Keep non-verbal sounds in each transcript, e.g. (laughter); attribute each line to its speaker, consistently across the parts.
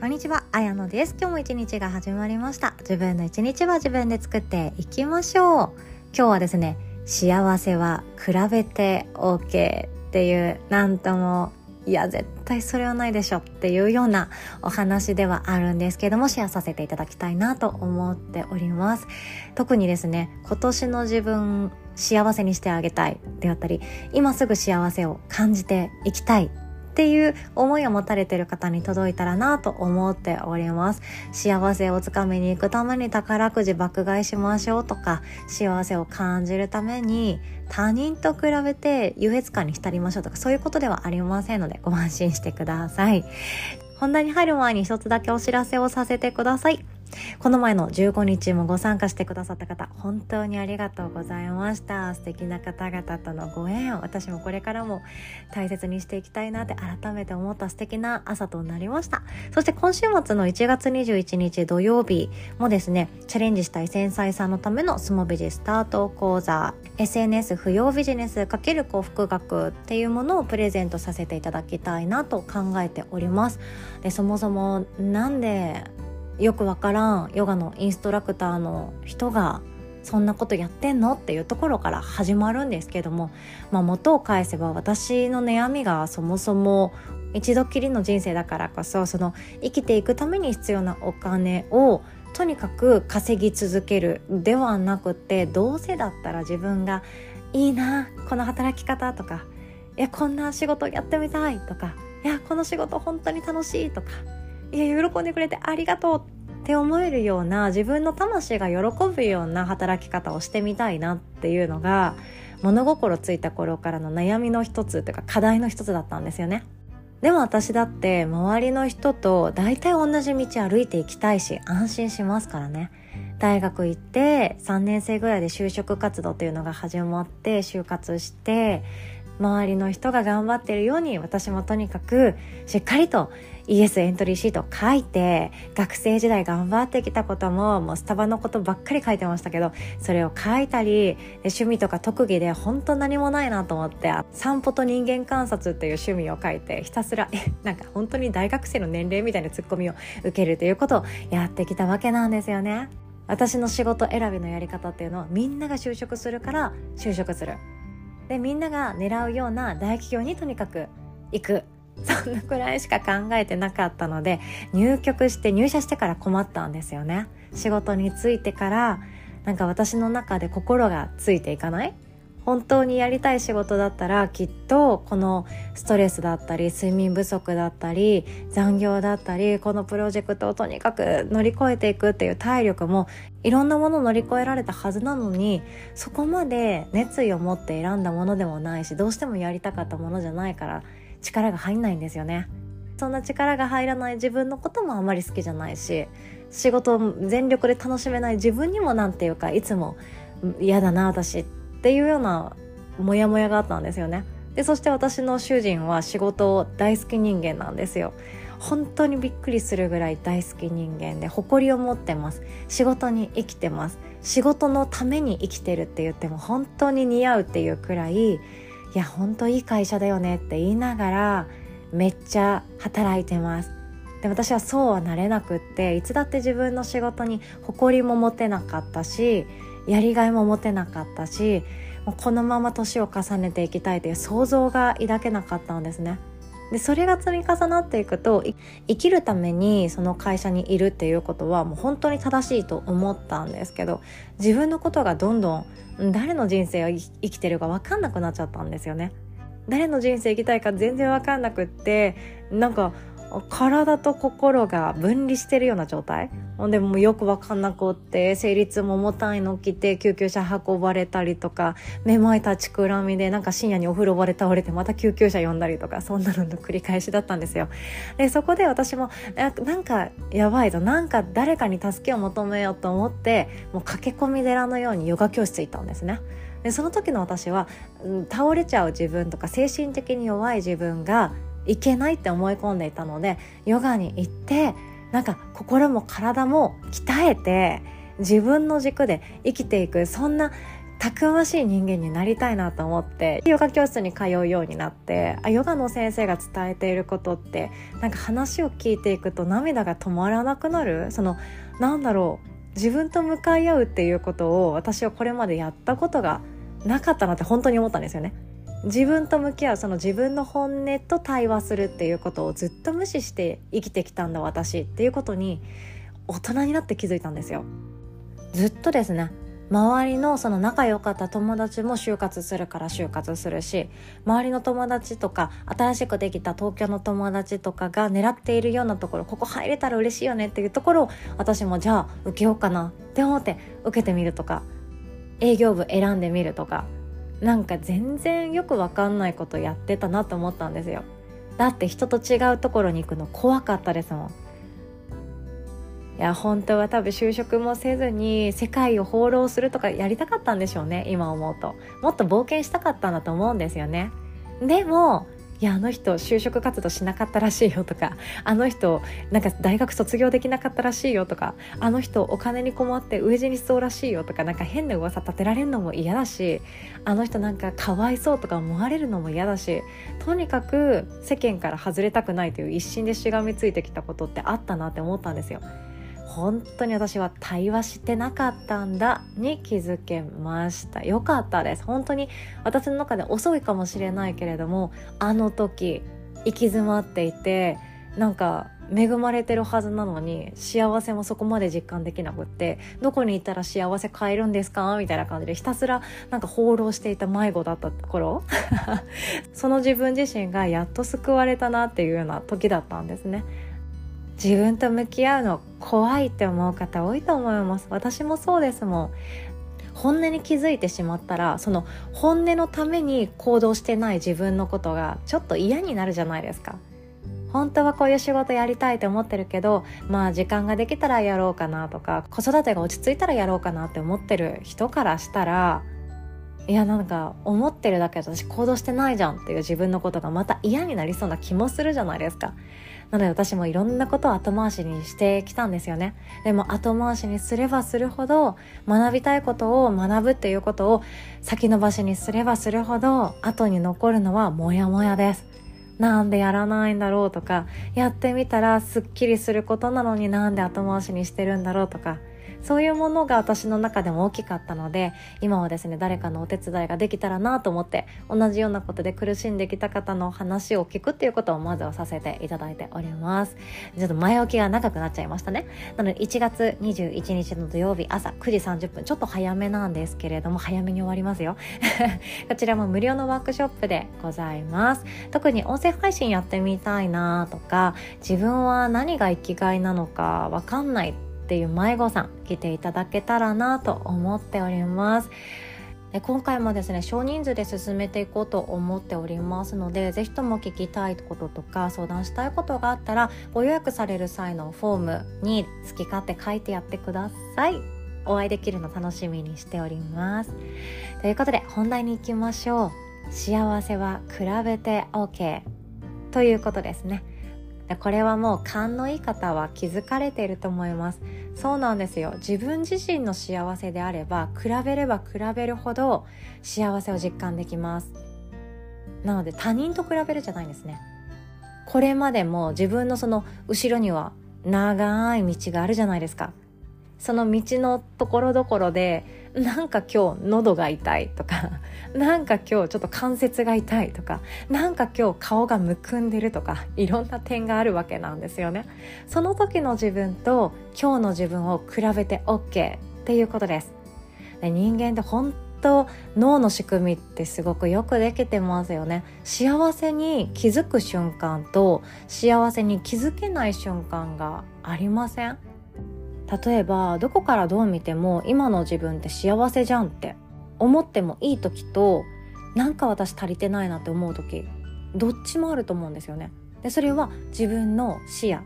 Speaker 1: こんにちは、あやのです。今日も一日が始まりました。自分の一日は自分で作っていきましょう。今日はですね、幸せは比べて OK っていう、なんとも、いや、絶対それはないでしょっていうようなお話ではあるんですけども、シェアさせていただきたいなと思っております。特にですね、今年の自分、幸せにしてあげたいであったり、今すぐ幸せを感じていきたいっていう思いを持たれてる方に届いたらなと思っております。幸せをつかみに行くために宝くじ爆買いしましょうとか幸せを感じるために他人と比べて優越感に浸りましょうとかそういうことではありませんのでご安心してください。本題に入る前に一つだけお知らせをさせてください。この前の15日もご参加してくださった方、本当にありがとうございました。素敵な方々とのご縁を私もこれからも大切にしていきたいなって改めて思った素敵な朝となりました。そして今週末の1月21日土曜日もですね、チャレンジしたい繊細さんのためのスモビジスタート講座、SNS 不要ビジネス×幸福学っていうものをプレゼントさせていただきたいなと考えております。でそもそもなんでよくわからんヨガのインストラクターの人がそんなことやってんのっていうところから始まるんですけども、まあ、元を返せば私の悩みがそもそも一度きりの人生だからこそその生きていくために必要なお金をとにかく稼ぎ続けるではなくてどうせだったら自分がいいなこの働き方とかいやこんな仕事やってみたいとかいやこの仕事本当に楽しいとかいや喜んでくれてありがとうって思えるような自分の魂が喜ぶような働き方をしてみたいなっていうのが物心ついた頃からの悩みの一つというか課題の一つだったんですよね。でも私だって周りの人と大体同じ道歩いていきたいし安心しますからね。大学行って3年生ぐらいで就職活動というのが始まって就活して周りの人が頑張ってるように私もとにかくしっかりと ES エントリーシート書いて学生時代頑張ってきたことももうスタバのことばっかり書いてましたけどそれを書いたり趣味とか特技で本当何もないなと思って (laughs) 散歩と人間観察っていう趣味を書いてひたすらえなんか本当に大学生の年齢みたいなツッコミを受けるということをやってきたわけなんですよね。私の仕事選びのやり方っていうのはみんなが就職するから就職するでみんなが狙うような大企業にとにかく行く。(laughs) そんなくらいしか考えてなかったので入局して入社してから困ったんですよね。仕事に就いてからなんか私の中で心がついていかない？本当にやりたい仕事だったらきっとこのストレスだったり睡眠不足だったり残業だったりこのプロジェクトをとにかく乗り越えていくっていう体力もいろんなものを乗り越えられたはずなのにそこまで熱意を持って選んだものでもないしどうしてもやりたかったものじゃないから力が入んないんですよね。そんな力が入らない自分のこともあまり好きじゃないし仕事を全力で楽しめない自分にもなんていうかいつも嫌だな私ってっていうようなモヤモヤがあったんですよね。でそして私の主人は仕事大好き人間なんですよ。本当にびっくりするぐらい大好き人間で誇りを持ってます仕事に生きてます仕事のために生きてるって言っても本当に似合うっていうくらいいや本当いい会社だよねって言いながらめっちゃ働いてますで私はそうはなれなくっていつだって自分の仕事に誇りも持てなかったしやりがいも持てなかったしもうこのまま年を重ねていきたいという想像が抱けなかったんですねでそれが積み重なっていくと生きるためにその会社にいるっていうことはもう本当に正しいと思ったんですけど自分のことがどんどん誰の人生を生きてるか分かんなくなっちゃったんですよね。誰の人生生きたいか全然分かんなくってなんか体と心が分離してるような状態？でもよく分かんなくって生理痛も重たいの着て救急車運ばれたりとかめまい立ちくらみでなんか深夜にお風呂場で倒れてまた救急車呼んだりとか (laughs) そんなのの繰り返しだったんですよ。でそこで私もなんかやばいぞ。なんか誰かに助けを求めようと思ってもう駆け込み寺のようにヨガ教室行ったんですね。でその時の私は、倒れちゃう自分とか精神的に弱い自分がいけないって思い込んでいたのでヨガに行ってなんか心も体も鍛えて自分の軸で生きていくそんなたくましい人間になりたいなと思ってヨガ教室に通うようになってあヨガの先生が伝えていることってなんか話を聞いていくと涙が止まらなくなる？そのなんだろう自分と向かい合うっていうことを私はこれまでやったことがなかったなって本当に思ったんですよね。自分と向き合うその自分の本音と対話するっていうことをずっと無視して生きてきたんだ私っていうことに大人になって気づいたんですよ。ずっとですね周りのその仲良かった友達も就活するから就活するし周りの友達とか新しくできた東京の友達とかが狙っているようなところここ入れたら嬉しいよねっていうところを私もじゃあ受けようかなって思って受けてみるとか営業部選んでみるとかなんか全然よく分かんないことやってたなと思ったんですよ。だって人と違うところに行くの怖かったですもん。いや本当は多分就職もせずに世界を放浪するとかやりたかったんでしょうね今思うと。もっと冒険したかったんだと思うんですよね。でもいやあの人就職活動しなかったらしいよとかあの人なんか大学卒業できなかったらしいよとかあの人お金に困って飢え死にしそうらしいよとかなんか変な噂立てられるのも嫌だしあの人なんかかわいそうとか思われるのも嫌だしとにかく世間から外れたくないという一心でしがみついてきたことってあったなって思ったんですよ。本当に私は対話してなかったんだに気づけました。よかったです。本当に私の中で遅いかもしれないけれどもあの時行き詰まっていてなんか恵まれてるはずなのに幸せもそこまで実感できなくってどこに行ったら幸せ買えるんですか？みたいな感じでひたすらなんか放浪していた迷子だった頃 (laughs) その自分自身がやっと救われたなっていうような時だったんですね。自分と向き合うの怖いって思う方多いと思います。私もそうですもん。本音に気づいてしまったらその本音のために行動してない自分のことがちょっと嫌になるじゃないですか。本当はこういう仕事やりたいと思ってるけどまあ時間ができたらやろうかなとか子育てが落ち着いたらやろうかなって思ってる人からしたらいやなんか思ってるだけで私行動してないじゃんっていう自分のことがまた嫌になりそうな気もするじゃないですか。なので私もいろんなことを後回しにしてきたんですよね。でも後回しにすればするほど学びたいことを学ぶっていうことを先延ばしにすればするほど後に残るのはモヤモヤです。なんでやらないんだろうとかやってみたらすっきりすることなのになんで後回しにしてるんだろうとかそういうものが私の中でも大きかったので今はですね誰かのお手伝いができたらなと思って同じようなことで苦しんできた方の話を聞くっていうことをまずはさせていただいております。ちょっと前置きが長くなっちゃいましたね。なので1月21日の土曜日朝9時30分ちょっと早めなんですけれども早めに終わりますよ。(laughs) こちらも無料のワークショップでございます。特に音声配信やってみたいなとか自分は何が生きがいなのかわかんないってていう迷子さん来ていただけたらなと思っております。で今回もですね少人数で進めていこうと思っておりますので是非とも聞きたいこととか相談したいことがあったらご予約される際のフォームに好き勝手書いてやってください。お会いできるの楽しみにしております。ということで本題に行きましょう。幸せは比べて OK ということですね。これはもう勘のいい方は気づかれていると思います。そうなんですよ。自分自身の幸せであれば比べれば比べるほど幸せを実感できます。なので他人と比べるじゃないんですね。これまでも自分のその後ろには長い道があるじゃないですか。その道のところどころでなんか今日喉が痛いとか (laughs) なんか今日ちょっと関節が痛いとかなんか今日顔がむくんでるとかいろんな点があるわけなんですよね。その時の自分と今日の自分を比べて OK っていうことです。で人間って本当脳の仕組みってすごくよくできてますよね。幸せに気づく瞬間と幸せに気づけない瞬間がありません？例えばどこからどう見ても今の自分って幸せじゃんって思ってもいい時となんか私足りてないなって思う時どっちもあると思うんですよね。でそれは自分の視野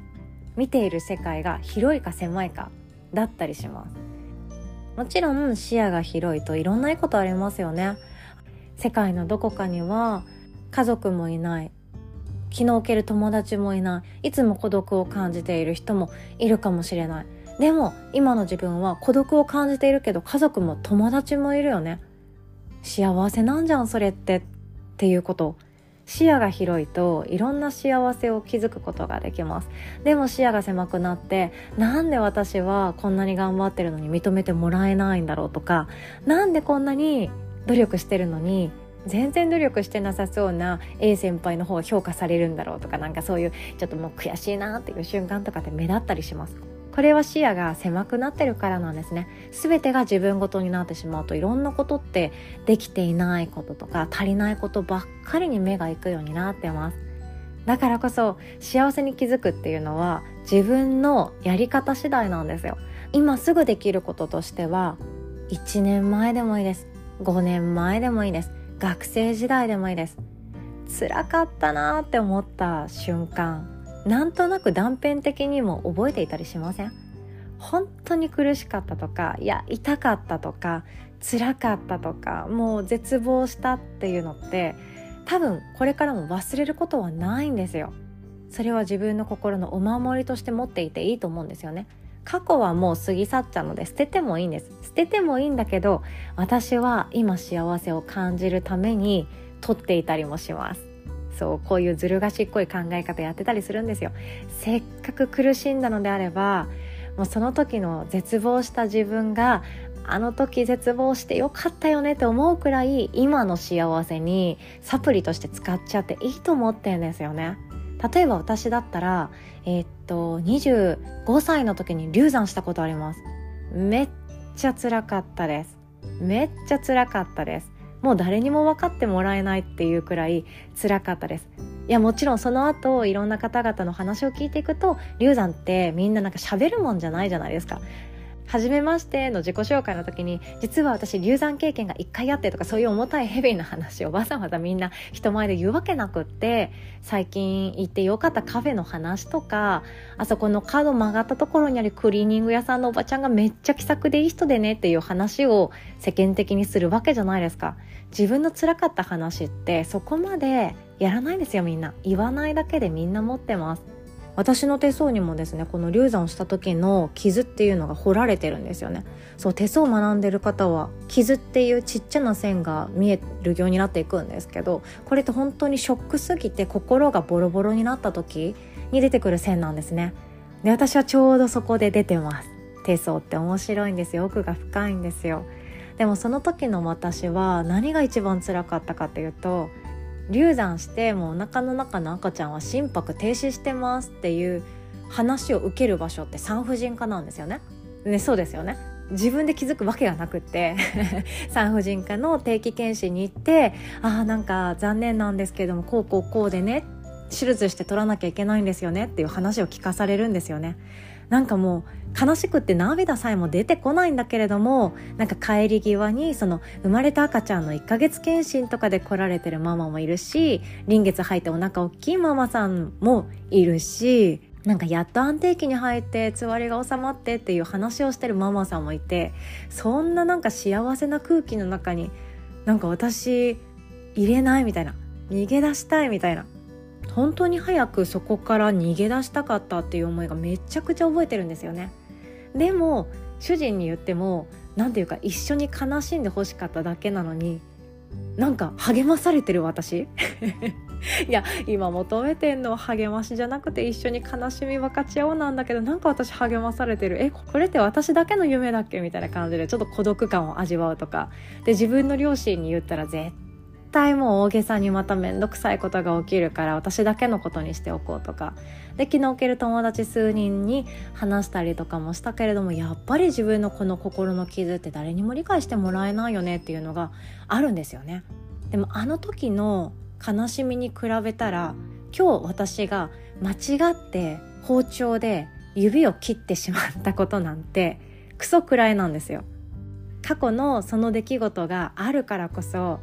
Speaker 1: 見ている世界が広いか狭いかだったりします。もちろん視野が広いといろんないいことありますよね。世界のどこかには家族もいない気の置ける友達もいないいつも孤独を感じている人もいるかもしれないでも今の自分は孤独を感じているけど家族も友達もいるよね。幸せなんじゃんそれってっていうこと。視野が広いといろんな幸せを築くことができます。でも視野が狭くなってなんで私はこんなに頑張ってるのに認めてもらえないんだろうとかなんでこんなに努力してるのに全然努力してなさそうな A 先輩の方が評価されるんだろうとかなんかそういうちょっともう悔しいなっていう瞬間とかって目立ったりしますこれは視野が狭くなってるからなんですね。全てが自分ごとになってしまうといろんなことってできていないこととか足りないことばっかりに目が行くようになってます。だからこそ幸せに気づくっていうのは自分のやり方次第なんですよ。今すぐできることとしては1年前でもいいです。5年前でもいいです。学生時代でもいいです。辛かったなって思った瞬間なんとなく断片的にも覚えていたりしません？本当に苦しかったとかいや痛かったとか辛かったとかもう絶望したっていうのって多分これからも忘れることはないんですよ。それは自分の心のお守りとして持っていていいと思うんですよね。過去はもう過ぎ去っちゃうので捨ててもいいんです。捨ててもいいんだけど私は今幸せを感じるために取っていたりもします。そうこういうずる賢い考え方やってたりするんですよ。せっかく苦しんだのであればもうその時の絶望した自分があの時絶望してよかったよねって思うくらい今の幸せにサプリとして使っちゃっていいと思ってんですよね。例えば私だったらえー、っと25歳の時に流産したことあります。めっちゃ辛かったです。めっちゃ辛かったです。もう誰にも分かってもらえないっていうくらい辛かったです。いやもちろんその後いろんな方々の話を聞いていくと流産ってみんななんか喋るもんじゃないじゃないですか。初めましての自己紹介の時に実は私流産経験が1回あってとかそういう重たいヘビーな話をわざわざみんな人前で言うわけなくって最近行ってよかったカフェの話とかあそこの角曲がったところにあるクリーニング屋さんのおばちゃんがめっちゃ気さくでいい人でねっていう話を世間的にするわけじゃないですか。自分の辛かった話ってそこまでやらないですよみんな。言わないだけでみんな持ってます。私の手相にもですねこの流産をした時の傷っていうのが彫られてるんですよね。そう手相を学んでる方は傷っていうちっちゃな線が見えるようになっていくんですけどこれって本当にショックすぎて心がボロボロになった時に出てくる線なんですね。で私はちょうどそこで出てます。手相って面白いんですよ。奥が深いんですよ。でもその時の私は何が一番辛かったかっていうと流産してもうお腹の中の赤ちゃんは心拍停止してますっていう話を受ける場所って産婦人科なんですよね。ねそうですよね。自分で気づくわけがなくって (laughs) 産婦人科の定期検診に行ってああなんか残念なんですけどもこうこうこうでね手術して取らなきゃいけないんですよねっていう話を聞かされるんですよね。なんかもう悲しくって涙さえも出てこないんだけれどもなんか帰り際にその生まれた赤ちゃんの1ヶ月検診とかで来られてるママもいるし臨月入ってお腹大きいママさんもいるしなんかやっと安定期に入ってつわりが収まってっていう話をしてるママさんもいてそんななんか幸せな空気の中になんか私入れないみたいな逃げ出したいみたいな本当に早くそこから逃げ出したかったっていう思いがめちゃくちゃ覚えてるんですよね。でも主人に言っても何ていうか一緒に悲しんでほしかっただけなのになんか励まされてる私。(laughs) いや今求めてんのは励ましじゃなくて一緒に悲しみ分かち合おうなんだけどなんか私励まされてる。えこれって私だけの夢だっけ？みたいな感じでちょっと孤独感を味わうとか。で自分の両親に言ったら絶対もう大げさにまた面倒くさいことが起きるから私だけのことにしておこうとかで気の置ける友達数人に話したりとかもしたけれどもやっぱり自分のこの心の傷って誰にも理解してもらえないよねっていうのがあるんですよね。でもあの時の悲しみに比べたら今日私が間違って包丁で指を切ってしまったことなんてクソくらいなんですよ。過去のその出来事があるからこそ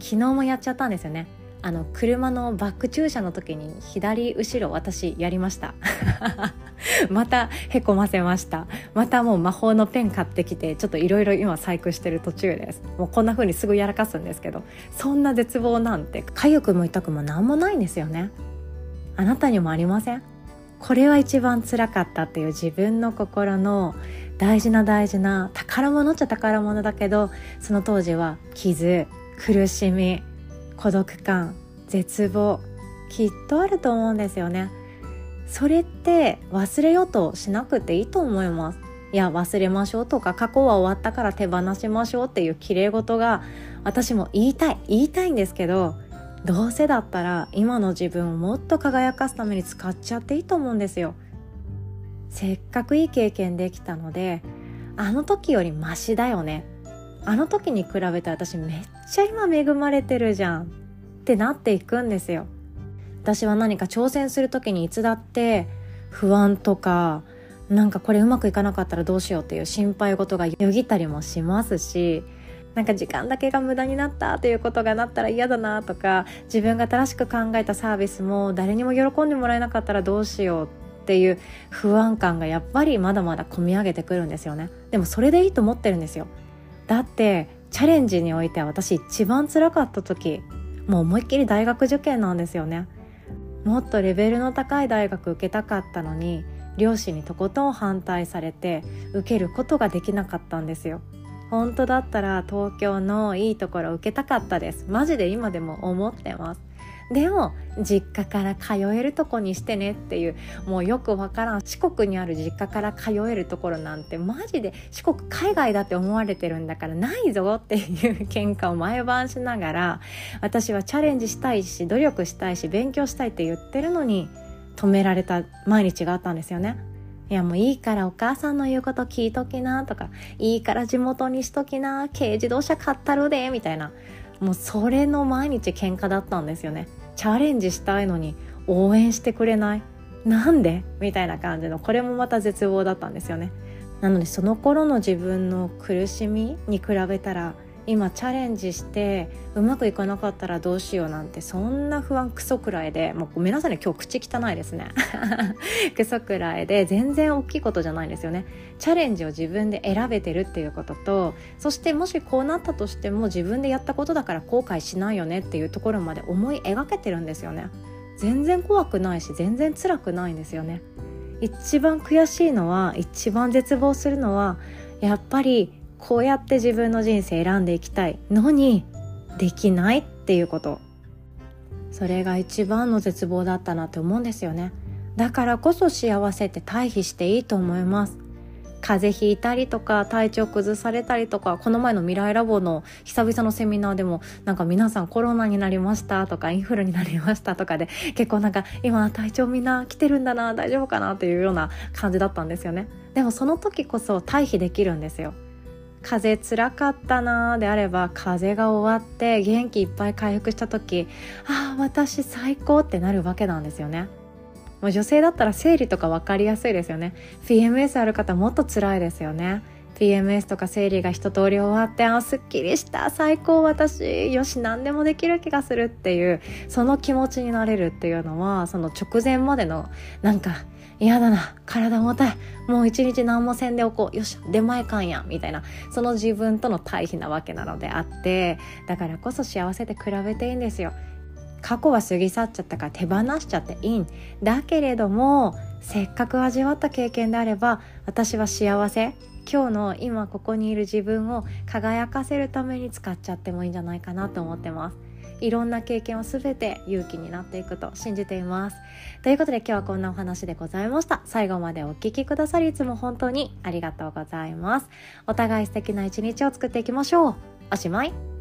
Speaker 1: 昨日もやっちゃったんですよね。あの車のバック駐車の時に左後ろ私やりました。(laughs) またへこませました。またもう魔法のペン買ってきてちょっといろいろ今細工してる途中です。もうこんな風にすぐやらかすんですけどそんな絶望なんて痒くも痛くも何もないんですよね。あなたにもありません？これは一番辛かったっていう自分の心の大事な大事な宝物っちゃ宝物だけどその当時は傷苦しみ孤独感絶望きっとあると思うんですよね。それって忘れようとしなくていいと思います。いや忘れましょうとか過去は終わったから手放しましょうっていうきれい事が私も言いたい言いたいんですけどどうせだったら今の自分をもっと輝かすために使っちゃっていいと思うんですよ。せっかくいい経験できたのであの時よりマシだよね。あの時に比べて私めっちゃ今恵まれてるじゃんってなっていくんですよ。私は何か挑戦する時にいつだって不安とかなんかこれうまくいかなかったらどうしようっていう心配事がよぎったりもしますしなんか時間だけが無駄になったということがなったら嫌だなとか自分が正しく考えたサービスも誰にも喜んでもらえなかったらどうしようっていう不安感がやっぱりまだまだ込み上げてくるんですよね。でもそれでいいと思ってるんですよ。だってチャレンジにおいて私一番辛かった時もう思いっきり大学受験なんですよね。もっとレベルの高い大学受けたかったのに両親にとことん反対されて受けることができなかったんですよ。本当だったら東京のいいところ受けたかったです。マジで今でも思ってます。でも実家から通えるとこにしてねっていうもうよくわからん四国にある実家から通えるところなんてマジで四国海外だって思われてるんだからないぞっていう喧嘩を毎晩しながら私はチャレンジしたいし努力したいし勉強したいって言ってるのに止められた毎日があったんですよね。いやもういいからお母さんの言うこと聞いときなとか、いいから地元にしときな、軽自動車買ったるで、みたいな。もうそれの毎日喧嘩だったんですよね。チャレンジしたいのに応援してくれない。なんで？みたいな感じのこれもまた絶望だったんですよね。なのでその頃の自分の苦しみに比べたら今チャレンジしてうまくいかなかったらどうしようなんてそんな不安クソくらいでもうごめんなさいね今日口汚いですね。(laughs) クソくらいで全然大きいことじゃないんですよね。チャレンジを自分で選べてるっていうこととそしてもしこうなったとしても自分でやったことだから後悔しないよねっていうところまで思い描けてるんですよね。全然怖くないし全然辛くないんですよね。一番悔しいのは一番絶望するのはやっぱりこうやって自分の人生選んでいきたいのにできないっていうこと。それが一番の絶望だったなって思うんですよね。だからこそ幸せって対比していいと思います。風邪ひいたりとか体調崩されたりとかこの前の未来ラボの久々のセミナーでもなんか皆さんコロナになりましたとかインフルになりましたとかで (laughs) 結構なんか今体調みんな来てるんだな大丈夫かなっていうような感じだったんですよね。でもその時こそ対比できるんですよ。風邪つらかったなであれば風邪が終わって元気いっぱい回復した時ああ私最高ってなるわけなんですよね。もう女性だったら生理とか分かりやすいですよね。PMS ある方もっと辛いですよね。PMS とか生理が一通り終わってあすっきりした最高私よし何でもできる気がするっていうその気持ちになれるっていうのはその直前までのなんか嫌だな。体重たい。もう一日何もせんでおこう。よし出前館や。みたいな。その自分との対比なわけなのであって。だからこそ幸せって比べていいんですよ。過去は過ぎ去っちゃったから手放しちゃっていいん。だけれどもせっかく味わった経験であれば私は幸せ。今日の今ここにいる自分を輝かせるために使っちゃってもいいんじゃないかなと思ってます。いろんな経験を全て勇気になっていくと信じています。ということで今日はこんなお話でございました。最後までお聴きくださりいつも本当にありがとうございます。お互い素敵な一日を作っていきましょう。おしまい。